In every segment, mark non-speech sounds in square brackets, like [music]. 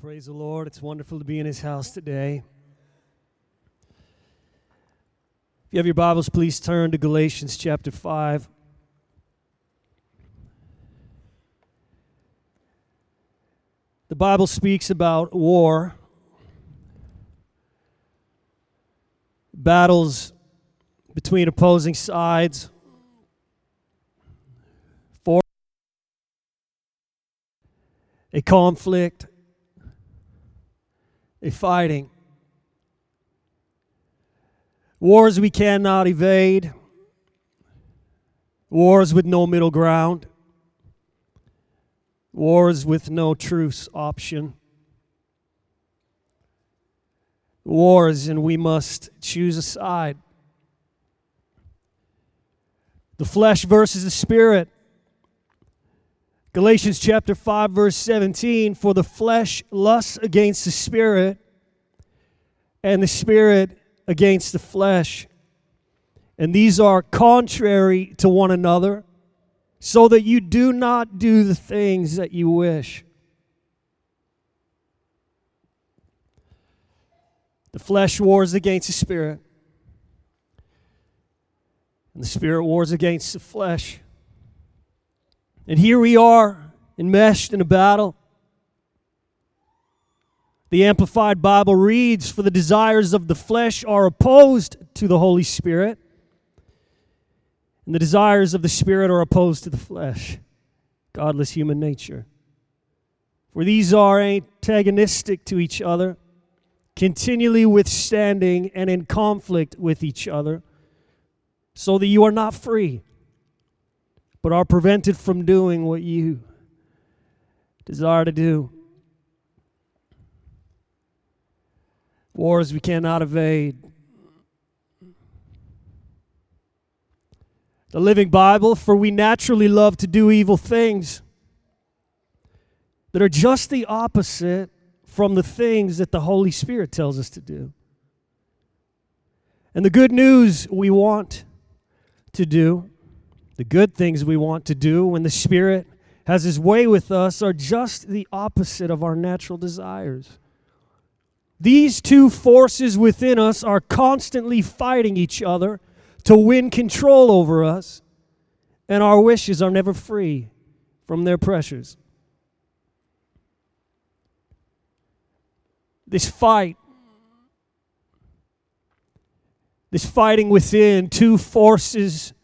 praise the Lord. It's wonderful to be in His house today. If you have your Bibles, please turn to Galatians chapter 5. The Bible speaks about war, battles between opposing sides, a conflict a fighting. Wars we cannot evade, wars with no middle ground, wars with no truce option. Wars, and we must choose a side. The flesh versus the spirit. Galatians chapter 5 verse 17 for the flesh lusts against the spirit and the spirit against the flesh. And these are contrary to one another so that you do not do the things that you wish. The flesh wars against the spirit and the spirit wars against the flesh and here we are, enmeshed in a battle. The Amplified Bible reads For the desires of the flesh are opposed to the Holy Spirit, and the desires of the Spirit are opposed to the flesh, godless human nature. For these are antagonistic to each other, continually withstanding and in conflict with each other, so that you are not free but are prevented from doing what you desire to do. Wars we cannot evade. The Living Bible, for we naturally love to do evil things that are just the opposite from the things that the Holy Spirit tells us to do. And the good news we want to do the good things we want to do when the Spirit has His way with us are just the opposite of our natural desires. These two forces within us are constantly fighting each other to win control over us, and our wishes are never free from their pressures. This fight, this fighting within two forces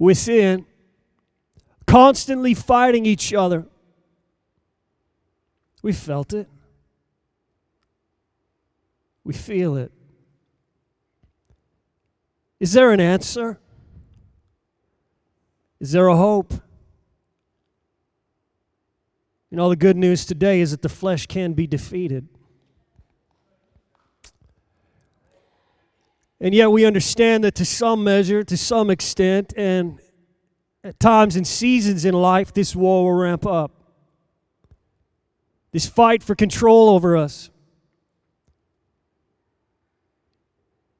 within, constantly fighting each other. We felt it. We feel it. Is there an answer? Is there a hope? You know, the good news today is that the flesh can be defeated. And yet we understand that to some measure, to some extent, and at times and seasons in life, this war will ramp up. This fight for control over us.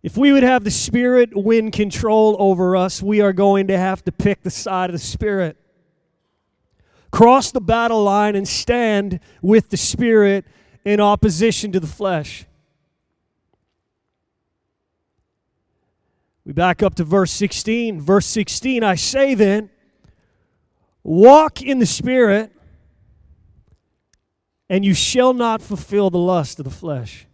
If we would have the Spirit win control over us, we are going to have to pick the side of the Spirit. Cross the battle line and stand with the Spirit in opposition to the flesh. We back up to verse 16. Verse 16 I say then, walk in the Spirit, and you shall not fulfill the lust of the flesh.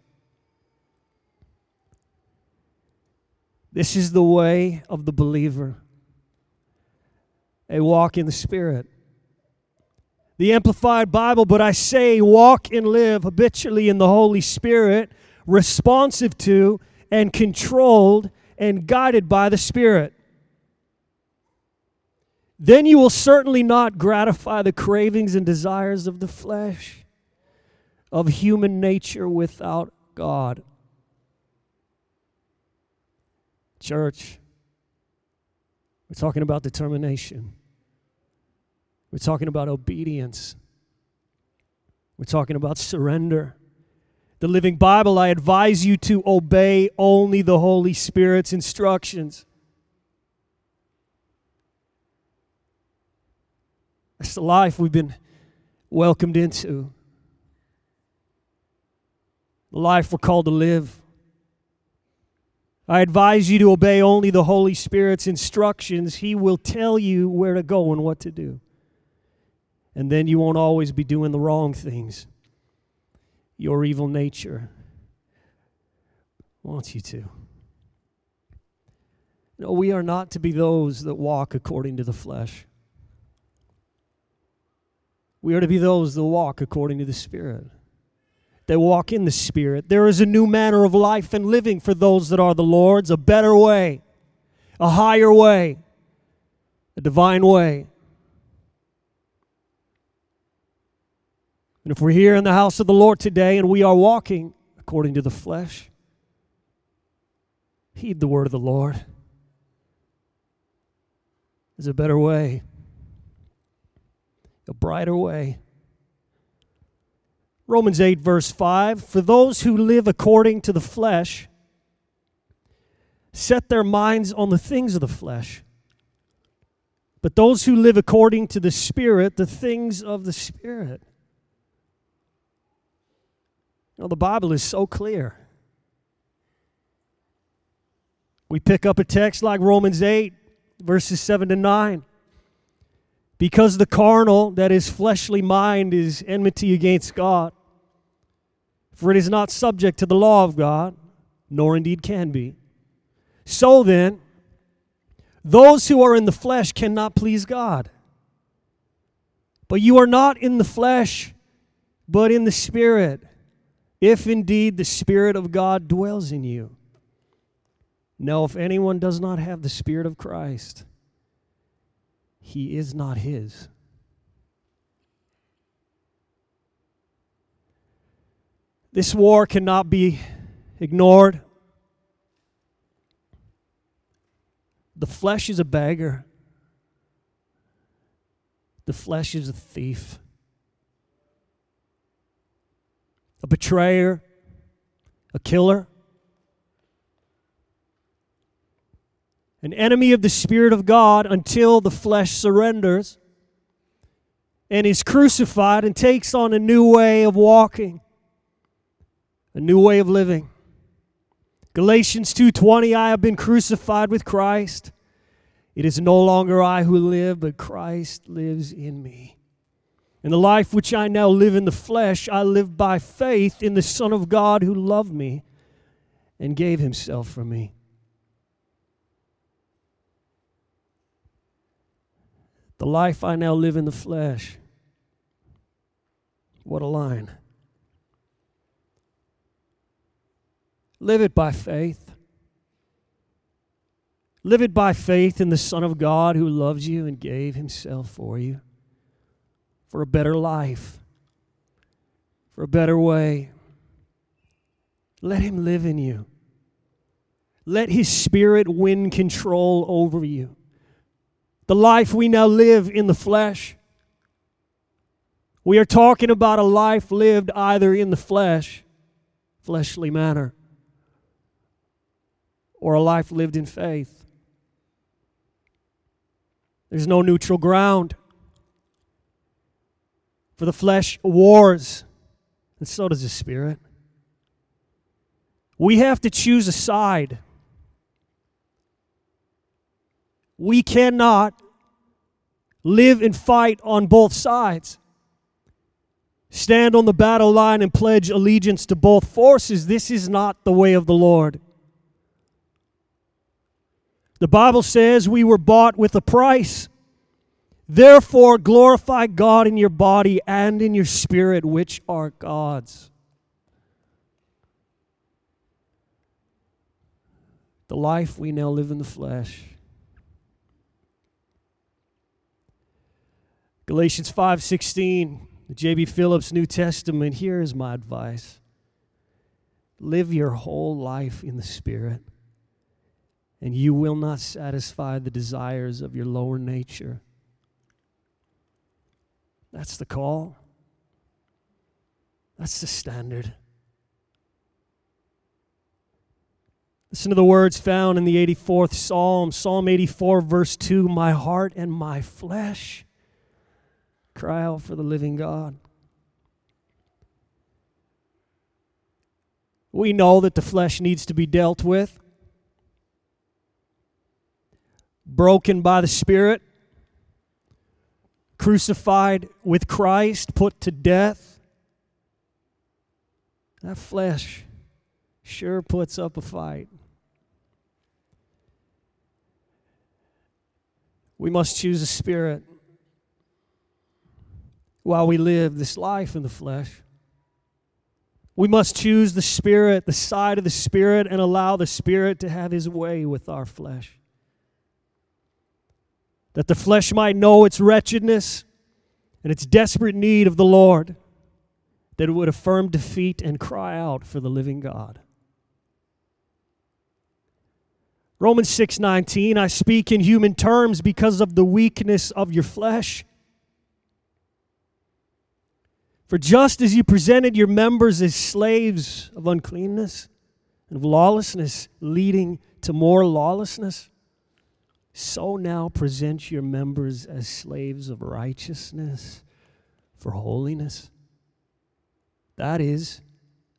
This is the way of the believer. A walk in the Spirit. The Amplified Bible, but I say, walk and live habitually in the Holy Spirit, responsive to and controlled and guided by the Spirit. Then you will certainly not gratify the cravings and desires of the flesh, of human nature without God. Church, we're talking about determination. We're talking about obedience. We're talking about surrender the Living Bible, I advise you to obey only the Holy Spirit's instructions. That's the life we've been welcomed into. the life we're called to live. I advise you to obey only the Holy Spirit's instructions. He will tell you where to go and what to do. And then you won't always be doing the wrong things. Your evil nature wants you to. No, we are not to be those that walk according to the flesh. We are to be those that walk according to the Spirit. They walk in the Spirit. There is a new manner of life and living for those that are the Lord's, a better way, a higher way, a divine way. And if we're here in the house of the Lord today and we are walking according to the flesh, heed the word of the Lord. There's a better way, a brighter way. Romans 8, verse 5 For those who live according to the flesh set their minds on the things of the flesh. But those who live according to the Spirit, the things of the Spirit. You know, the Bible is so clear. We pick up a text like Romans 8, verses 7 to 9. Because the carnal, that is fleshly mind, is enmity against God. For it is not subject to the law of God, nor indeed can be. So then, those who are in the flesh cannot please God. But you are not in the flesh, but in the Spirit, if indeed the Spirit of God dwells in you. Now, if anyone does not have the Spirit of Christ, he is not his. This war cannot be ignored. The flesh is a beggar. The flesh is a thief, a betrayer, a killer. an enemy of the Spirit of God until the flesh surrenders and is crucified and takes on a new way of walking, a new way of living. Galatians 2:20 I have been crucified with Christ. It is no longer I who live, but Christ lives in me. In the life which I now live in the flesh, I live by faith in the Son of God who loved me and gave himself for me. The life I now live in the flesh. What a line. Live it by faith. Live it by faith in the Son of God who loves you and gave himself for you for a better life, for a better way. Let him live in you. Let his spirit win control over you the life we now live in the flesh. We are talking about a life lived either in the flesh, fleshly manner, or a life lived in faith. There's no neutral ground. For the flesh wars, and so does the spirit. We have to choose a side. We cannot live and fight on both sides. Stand on the battle line and pledge allegiance to both forces. This is not the way of the Lord. The Bible says we were bought with a price. Therefore, glorify God in your body and in your spirit, which are God's. The life we now live in the flesh Galatians 5:16, J.B. Phillips New Testament, here is my advice. Live your whole life in the spirit, and you will not satisfy the desires of your lower nature. That's the call. That's the standard. Listen to the words found in the 84th Psalm, Psalm 84, verse 2 My heart and my flesh Cry out for the living God. We know that the flesh needs to be dealt with, broken by the Spirit, crucified with Christ, put to death. That flesh sure puts up a fight. We must choose a spirit while we live this life in the flesh. We must choose the Spirit, the side of the Spirit, and allow the Spirit to have His way with our flesh. That the flesh might know its wretchedness and its desperate need of the Lord, that it would affirm defeat and cry out for the living God. Romans 6:19 I speak in human terms because of the weakness of your flesh for just as you presented your members as slaves of uncleanness and of lawlessness, leading to more lawlessness, so now present your members as slaves of righteousness for holiness. That is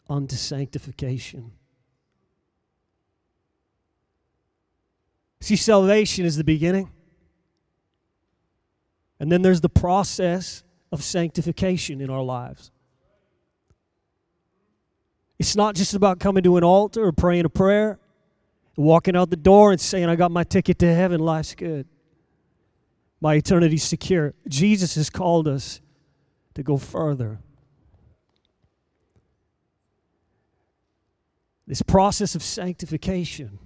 unto sanctification. See, salvation is the beginning. And then there's the process of sanctification in our lives. It's not just about coming to an altar or praying a prayer, walking out the door and saying, I got my ticket to heaven, life's good. My eternity's secure. Jesus has called us to go further. This process of sanctification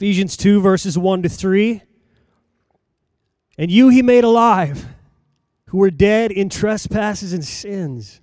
Ephesians 2, verses 1 to 3. And you he made alive, who were dead in trespasses and sins,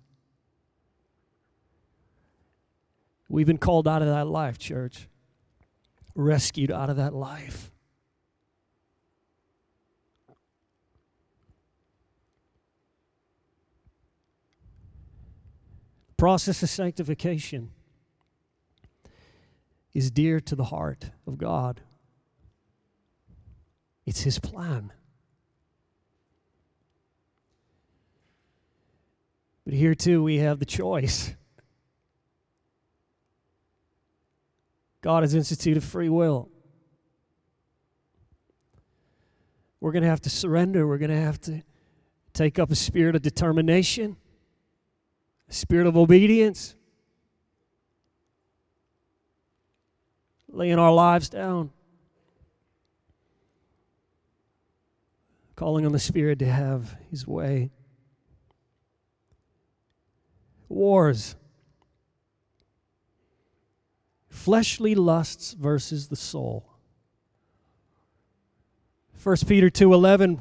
We've been called out of that life, church, rescued out of that life. process of sanctification is dear to the heart of God. It's His plan. But here too, we have the choice. God has instituted free will. We're going to have to surrender. We're going to have to take up a spirit of determination, a spirit of obedience, laying our lives down. calling on the Spirit to have His way. Wars. Fleshly lusts versus the soul. 1 Peter 2:11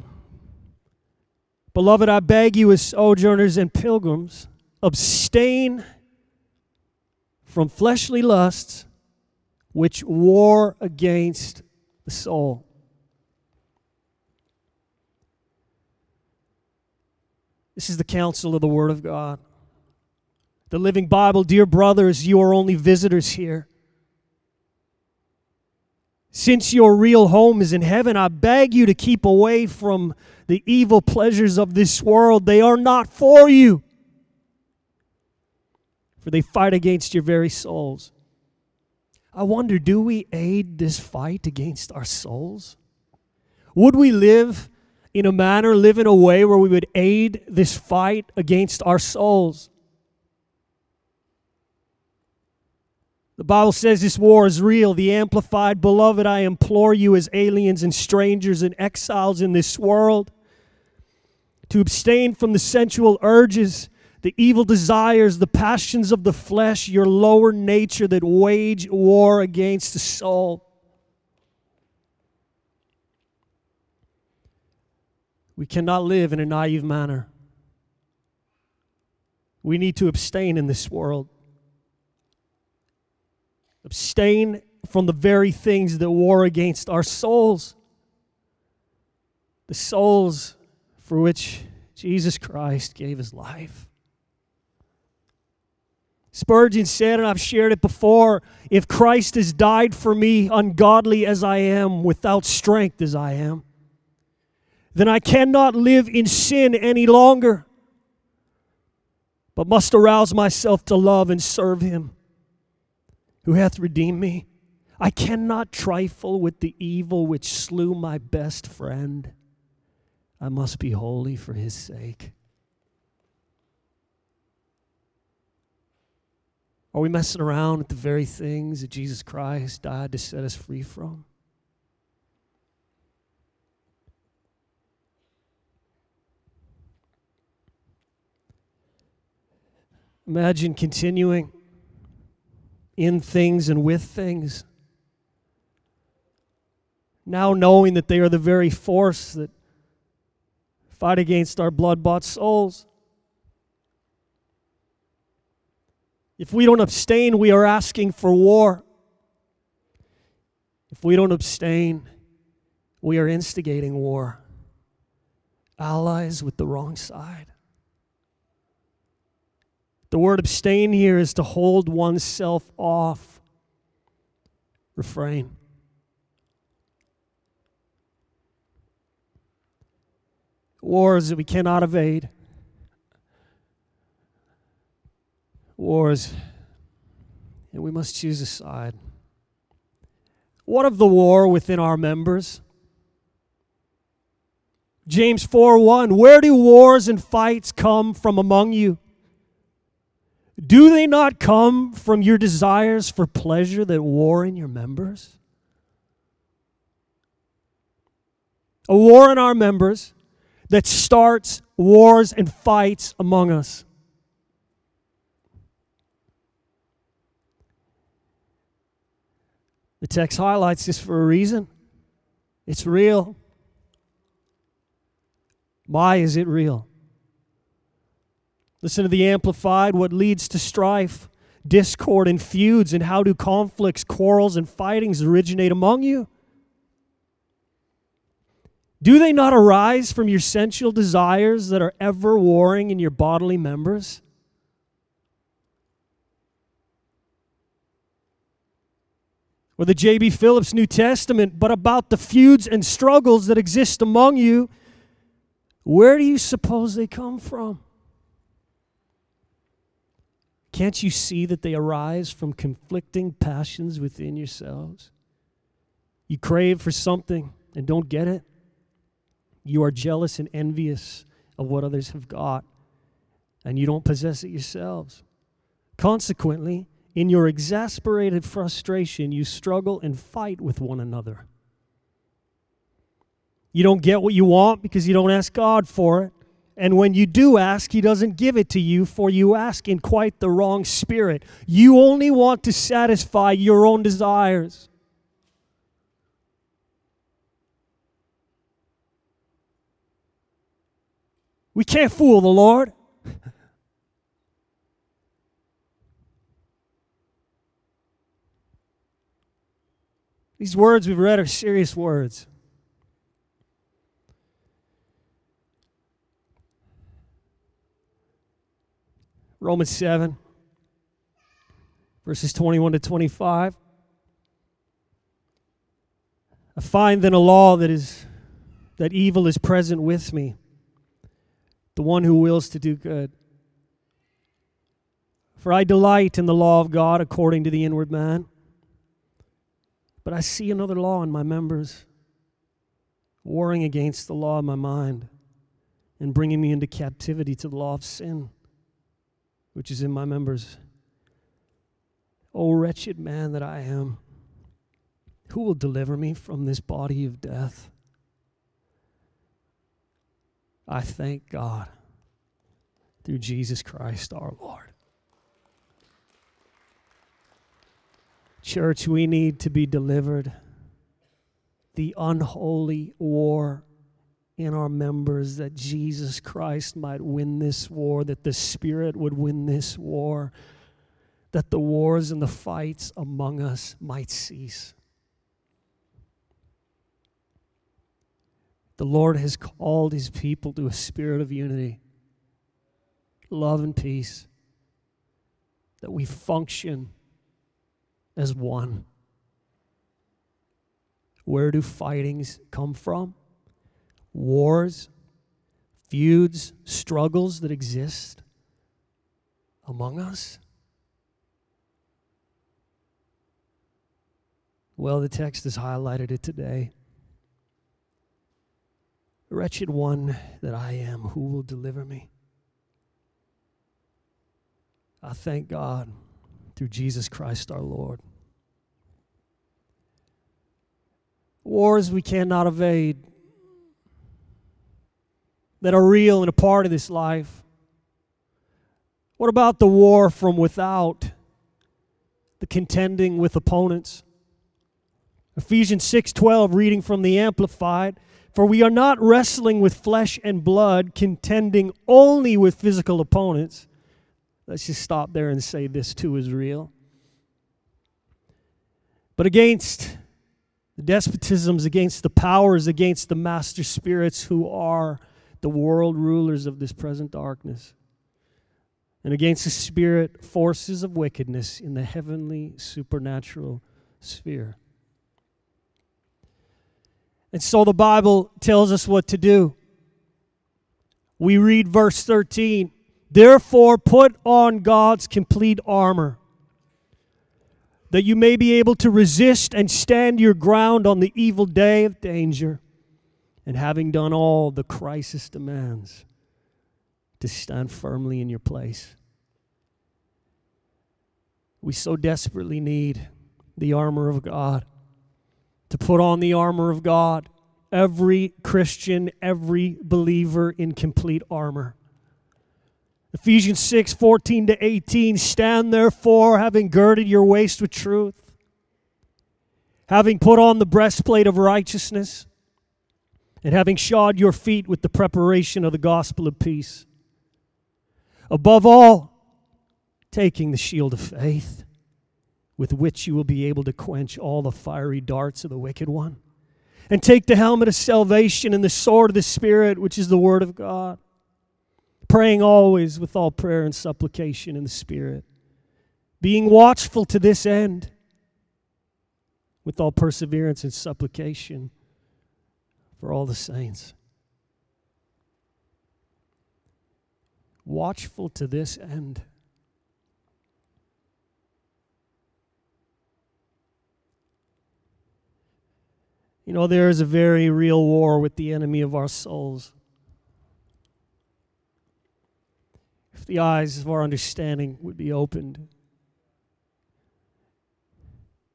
Beloved, I beg you as sojourners and pilgrims, abstain from fleshly lusts which war against the soul. This is the counsel of the Word of God. The Living Bible, dear brothers, you are only visitors here. Since your real home is in heaven, I beg you to keep away from the evil pleasures of this world. They are not for you, for they fight against your very souls. I wonder do we aid this fight against our souls? Would we live in a manner, live in a way where we would aid this fight against our souls. The Bible says this war is real. The Amplified, beloved, I implore you as aliens and strangers and exiles in this world to abstain from the sensual urges, the evil desires, the passions of the flesh, your lower nature that wage war against the soul. We cannot live in a naive manner. We need to abstain in this world. Abstain from the very things that war against our souls. The souls for which Jesus Christ gave his life. Spurgeon said, and I've shared it before if Christ has died for me, ungodly as I am, without strength as I am, then I cannot live in sin any longer, but must arouse myself to love and serve him who hath redeemed me. I cannot trifle with the evil which slew my best friend. I must be holy for his sake. Are we messing around with the very things that Jesus Christ died to set us free from? Imagine continuing in things and with things. Now knowing that they are the very force that fight against our blood bought souls. If we don't abstain, we are asking for war. If we don't abstain, we are instigating war. Allies with the wrong side. The word abstain here is to hold oneself off. Refrain. Wars that we cannot evade. wars, and we must choose a side. What of the war within our members? James 4 1 Where do wars and fights come from among you? Do they not come from your desires for pleasure that war in your members? A war in our members that starts wars and fights among us. The text highlights this for a reason. It's real. Why is it real? Listen to the Amplified what leads to strife, discord, and feuds, and how do conflicts, quarrels, and fightings originate among you? Do they not arise from your sensual desires that are ever warring in your bodily members? or the J.B. Phillips New Testament, but about the feuds and struggles that exist among you, where do you suppose they come from? Can't you see that they arise from conflicting passions within yourselves? You crave for something and don't get it. You are jealous and envious of what others have got, and you don't possess it yourselves. Consequently, in your exasperated frustration, you struggle and fight with one another. You don't get what you want because you don't ask God for it. And when you do ask, He doesn't give it to you, for you ask in quite the wrong spirit. You only want to satisfy your own desires. We can't fool the Lord. [laughs] These words we've read are serious words. Romans 7, verses 21 to 25. I find then a law that is that evil is present with me, the one who wills to do good. For I delight in the law of God according to the inward man. But I see another law in my members, warring against the law of my mind and bringing me into captivity to the law of sin, which is in my members. O wretched man that I am, who will deliver me from this body of death? I thank God through Jesus Christ our Lord. Church, we need to be delivered. The unholy war in our members that Jesus Christ might win this war, that the Spirit would win this war, that the wars and the fights among us might cease. The Lord has called his people to a spirit of unity, love, and peace, that we function as one. Where do fightings come from? Wars, feuds, struggles that exist among us? Well, the text has highlighted it today. Wretched one that I am, who will deliver me? I thank God through Jesus Christ our Lord. Wars we cannot evade that are real and a part of this life. What about the war from without? The contending with opponents. Ephesians 6:12 reading from the amplified for we are not wrestling with flesh and blood contending only with physical opponents. Let's just stop there and say this too is real. But against the despotisms, against the powers, against the master spirits who are the world rulers of this present darkness, and against the spirit forces of wickedness in the heavenly supernatural sphere. And so the Bible tells us what to do. We read verse 13 Therefore, put on God's complete armor, that you may be able to resist and stand your ground on the evil day of danger, and having done all the crisis demands, to stand firmly in your place. We so desperately need the armor of God to put on the armor of God. Every Christian, every believer in complete armor. Ephesians 6 14 to 18. Stand therefore, having girded your waist with truth, having put on the breastplate of righteousness, and having shod your feet with the preparation of the gospel of peace. Above all, taking the shield of faith with which you will be able to quench all the fiery darts of the wicked one. And take the helmet of salvation and the sword of the Spirit, which is the Word of God. Praying always with all prayer and supplication in the Spirit. Being watchful to this end with all perseverance and supplication for all the saints. Watchful to this end. You know, there is a very real war with the enemy of our souls. If the eyes of our understanding would be opened,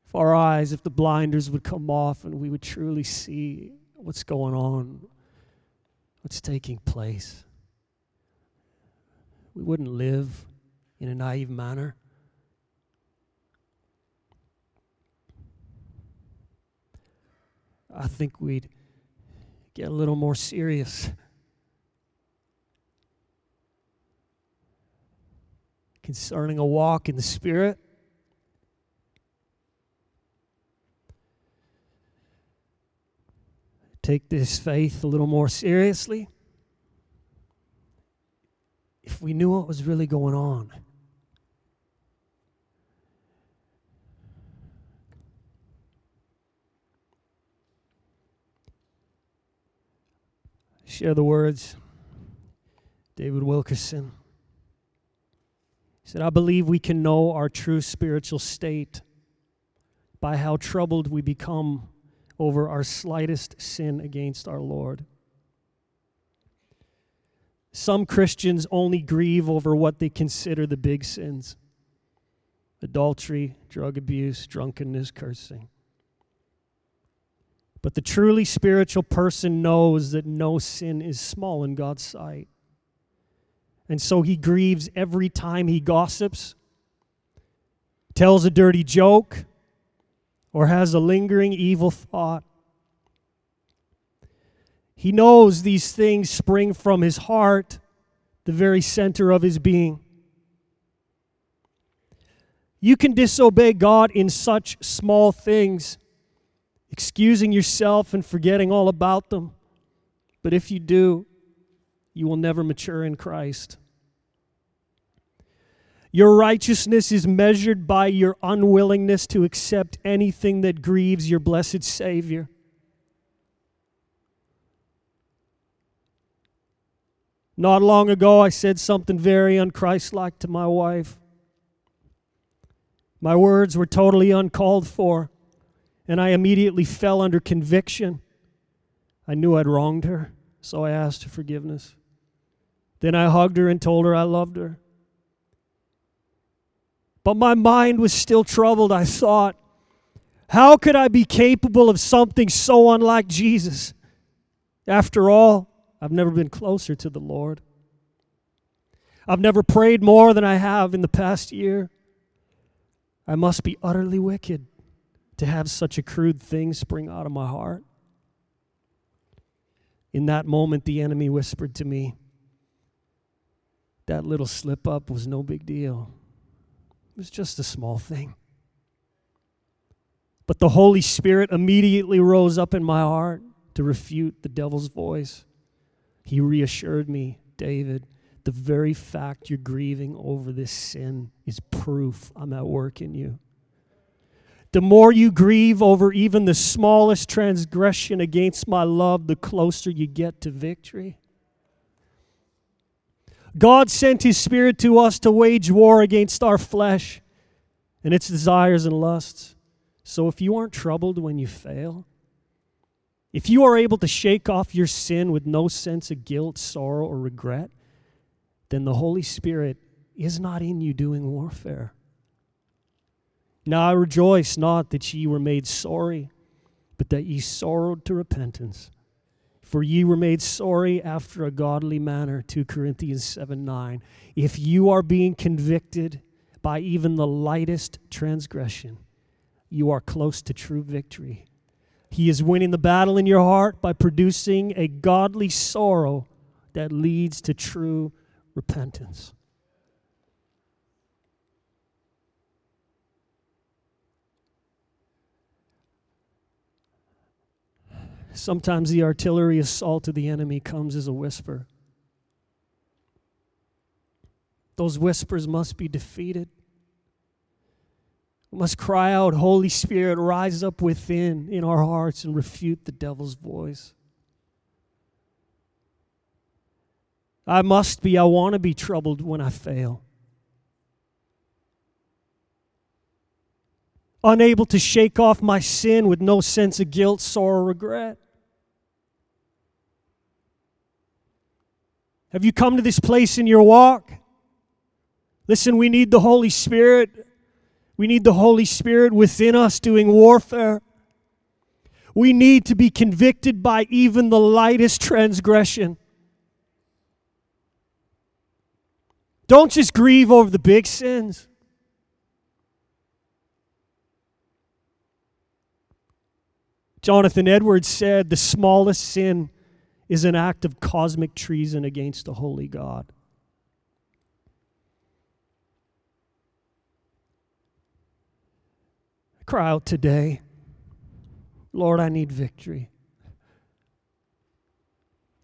if our eyes, if the blinders would come off and we would truly see what's going on, what's taking place, we wouldn't live in a naive manner. I think we'd get a little more serious. Concerning a walk in the Spirit. Take this faith a little more seriously. If we knew what was really going on. share the words. David Wilkerson. He said, I believe we can know our true spiritual state by how troubled we become over our slightest sin against our Lord. Some Christians only grieve over what they consider the big sins adultery, drug abuse, drunkenness, cursing. But the truly spiritual person knows that no sin is small in God's sight. And so he grieves every time he gossips, tells a dirty joke, or has a lingering evil thought. He knows these things spring from his heart, the very center of his being. You can disobey God in such small things, excusing yourself and forgetting all about them. But if you do, you will never mature in Christ. Your righteousness is measured by your unwillingness to accept anything that grieves your blessed Savior. Not long ago, I said something very unchristlike to my wife. My words were totally uncalled for, and I immediately fell under conviction. I knew I'd wronged her, so I asked her forgiveness. Then I hugged her and told her I loved her. But my mind was still troubled. I thought, how could I be capable of something so unlike Jesus? After all, I've never been closer to the Lord. I've never prayed more than I have in the past year. I must be utterly wicked to have such a crude thing spring out of my heart. In that moment, the enemy whispered to me, That little slip up was no big deal. It was just a small thing. But the Holy Spirit immediately rose up in my heart to refute the devil's voice. He reassured me, David, the very fact you're grieving over this sin is proof I'm at work in you. The more you grieve over even the smallest transgression against my love, the closer you get to victory. God sent His Spirit to us to wage war against our flesh and its desires and lusts. So if you aren't troubled when you fail, if you are able to shake off your sin with no sense of guilt, sorrow, or regret, then the Holy Spirit is not in you doing warfare. Now I rejoice not that ye were made sorry, but that ye sorrowed to repentance. For ye were made sorry after a godly manner, 2 Corinthians 7 9. If you are being convicted by even the lightest transgression, you are close to true victory. He is winning the battle in your heart by producing a godly sorrow that leads to true repentance. Sometimes the artillery assault of the enemy comes as a whisper. Those whispers must be defeated. We must cry out, Holy Spirit, rise up within in our hearts and refute the devil's voice. I must be, I want to be troubled when I fail. Unable to shake off my sin with no sense of guilt, sorrow, regret. Have you come to this place in your walk? Listen, we need the Holy Spirit we need the Holy Spirit within us doing warfare. We need to be convicted by even the lightest transgression. Don't just grieve over the big sins. Jonathan Edwards said the smallest sin is an act of cosmic treason against the holy God. Cry out today, Lord, I need victory.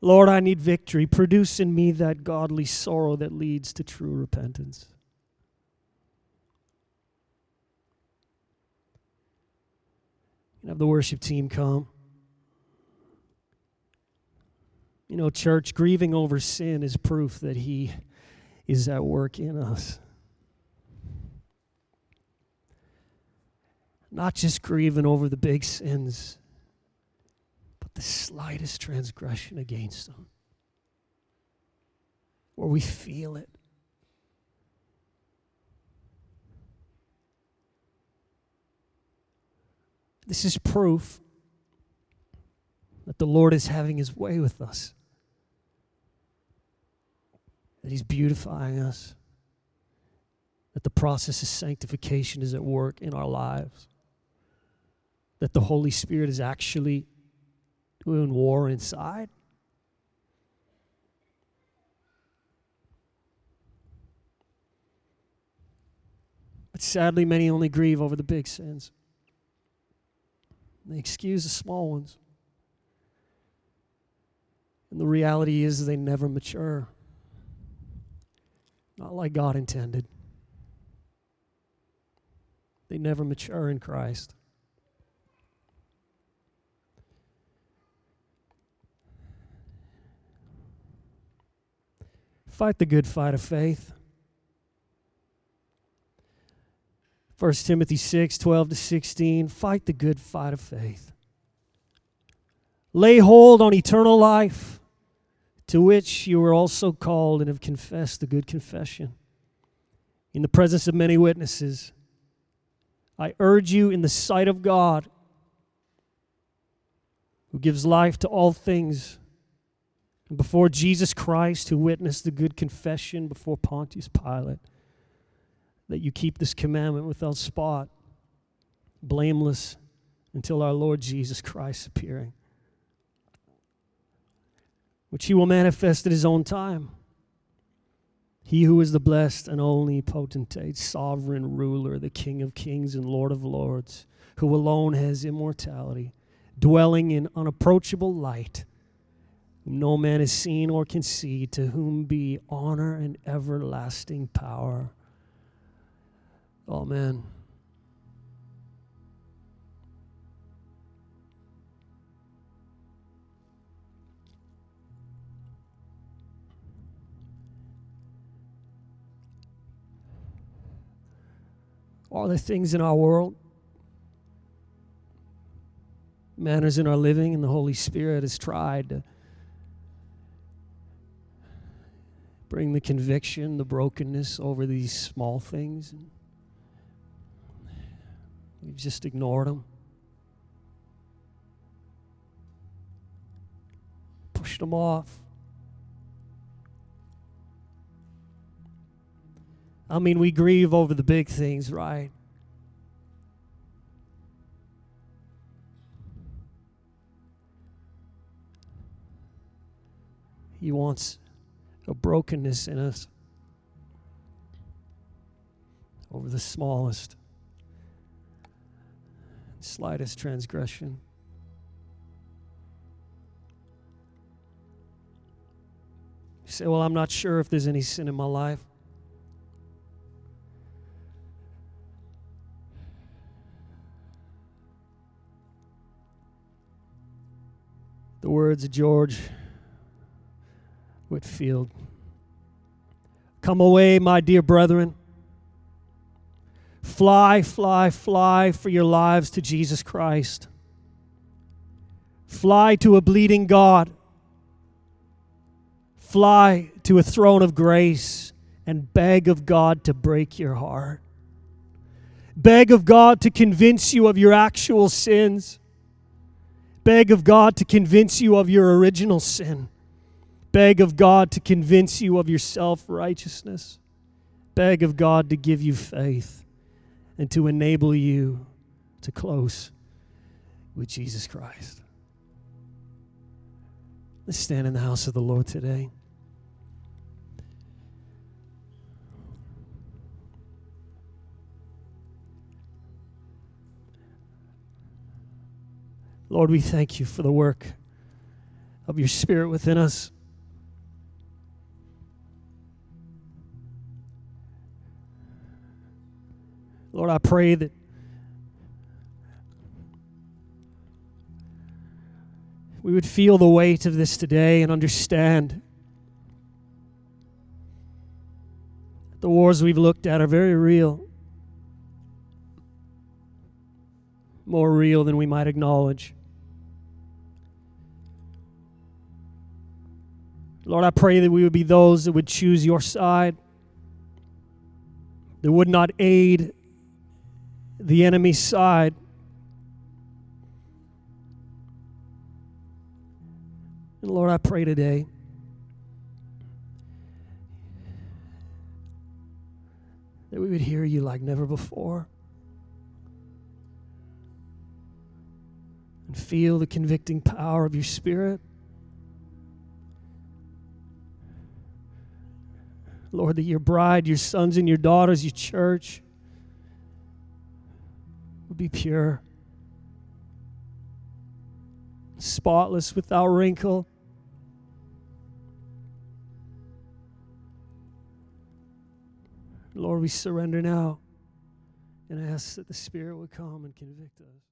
Lord, I need victory. Produce in me that godly sorrow that leads to true repentance. have the worship team come. You know, church, grieving over sin is proof that He is at work in us. Not just grieving over the big sins, but the slightest transgression against them, where we feel it. This is proof that the Lord is having his way with us, that He's beautifying us, that the process of sanctification is at work in our lives, that the Holy Spirit is actually doing war inside. But sadly, many only grieve over the big sins. They excuse the small ones. And the reality is they never mature. Not like God intended. They never mature in Christ. Fight the good fight of faith. 1 Timothy 6 12 to 16. Fight the good fight of faith. Lay hold on eternal life, to which you were also called and have confessed the good confession. In the presence of many witnesses, I urge you in the sight of God, who gives life to all things, and before Jesus Christ, who witnessed the good confession before Pontius Pilate that you keep this commandment without spot, blameless until our Lord Jesus Christ appearing, which he will manifest at his own time. He who is the blessed and only potentate, sovereign ruler, the King of kings and Lord of lords, who alone has immortality, dwelling in unapproachable light, whom no man has seen or can see, to whom be honor and everlasting power. Amen. Are the things in our world, manners in our living, and the Holy Spirit has tried to bring the conviction, the brokenness over these small things? We've just ignored them. Pushed them off. I mean, we grieve over the big things, right? He wants a brokenness in us over the smallest slightest transgression. You say, Well, I'm not sure if there's any sin in my life. The words of George Whitefield Come away, my dear brethren Fly, fly, fly for your lives to Jesus Christ. Fly to a bleeding God. Fly to a throne of grace and beg of God to break your heart. Beg of God to convince you of your actual sins. Beg of God to convince you of your original sin. Beg of God to convince you of your self righteousness. Beg of God to give you faith and to enable you to close with Jesus Christ. Let's stand in the house of the Lord today. Lord, we thank you for the work of your Spirit within us. Lord, I pray that we would feel the weight of this today and understand the wars we've looked at are very real, more real than we might acknowledge. Lord, I pray that we would be those that would choose your side, that would not aid the enemy's side. And Lord, I pray today. That we would hear you like never before. And feel the convicting power of your Spirit. Lord, that your bride, your sons and your daughters, your church, would be pure, spotless, without wrinkle. Lord, we surrender now and ask that the Spirit would come and convict us.